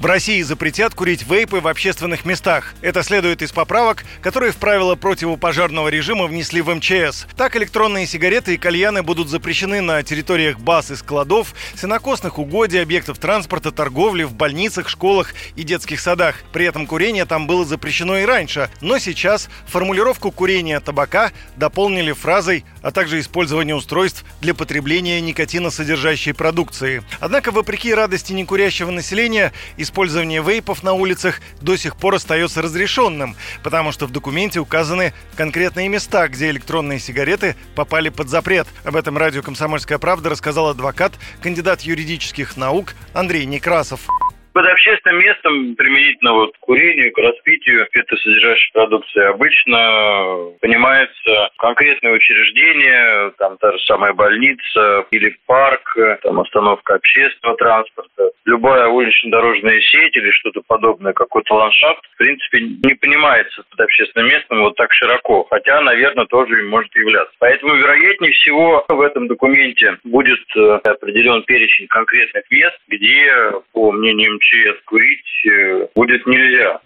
В России запретят курить вейпы в общественных местах. Это следует из поправок, которые в правила противопожарного режима внесли в МЧС. Так электронные сигареты и кальяны будут запрещены на территориях баз и складов, сенокосных угодий, объектов транспорта, торговли, в больницах, школах и детских садах. При этом курение там было запрещено и раньше, но сейчас формулировку курения табака дополнили фразой, а также использование устройств для потребления никотиносодержащей продукции. Однако, вопреки радости некурящего населения, из использование вейпов на улицах до сих пор остается разрешенным, потому что в документе указаны конкретные места, где электронные сигареты попали под запрет. Об этом радио «Комсомольская правда» рассказал адвокат, кандидат юридических наук Андрей Некрасов. Под общественным местом применительно вот к курению, к распитию содержащей продукции обычно понимается конкретное учреждение, там та же самая больница или парк, там остановка общественного транспорта, любая улично-дорожная сеть или что-то подобное, какой-то ландшафт, в принципе, не понимается под общественным местом вот так широко, хотя, наверное, тоже им может являться. Поэтому, вероятнее всего, в этом документе будет э, определен перечень конкретных мест, где, по мнению МЧС курить э, будет нельзя.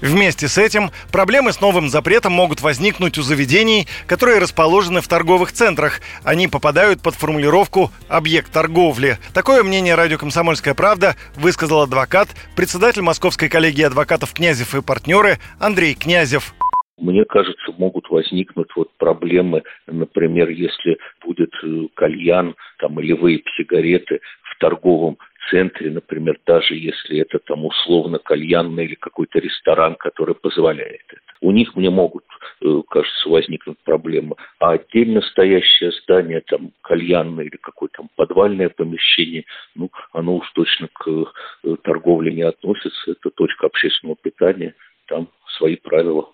Вместе с этим проблемы с новым запретом могут возникнуть у заведений, которые расположены в торговых центрах. Они попадают под формулировку «объект торговли». Такое мнение радио «Комсомольская правда» высказал адвокат, председатель Московской коллегии адвокатов «Князев и партнеры» Андрей Князев. Мне кажется, могут возникнуть вот проблемы, например, если будет э, кальян там, или вейп-сигареты в торговом центре, например, даже если это там условно кальянный или какой-то ресторан, который позволяет это. У них мне могут, э, кажется, возникнуть проблемы. А отдельно стоящее здание, там, кальянное или какое-то там подвальное помещение, ну, оно уж точно к э, торговле не относится. Это точка общественного питания, там свои правила.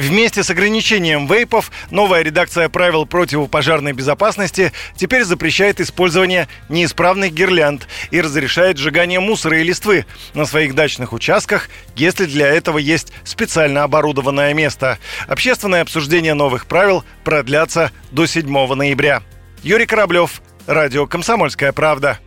Вместе с ограничением вейпов новая редакция правил противопожарной безопасности теперь запрещает использование неисправных гирлянд и разрешает сжигание мусора и листвы на своих дачных участках, если для этого есть специально оборудованное место. Общественное обсуждение новых правил продлятся до 7 ноября. Юрий Кораблев, Радио «Комсомольская правда».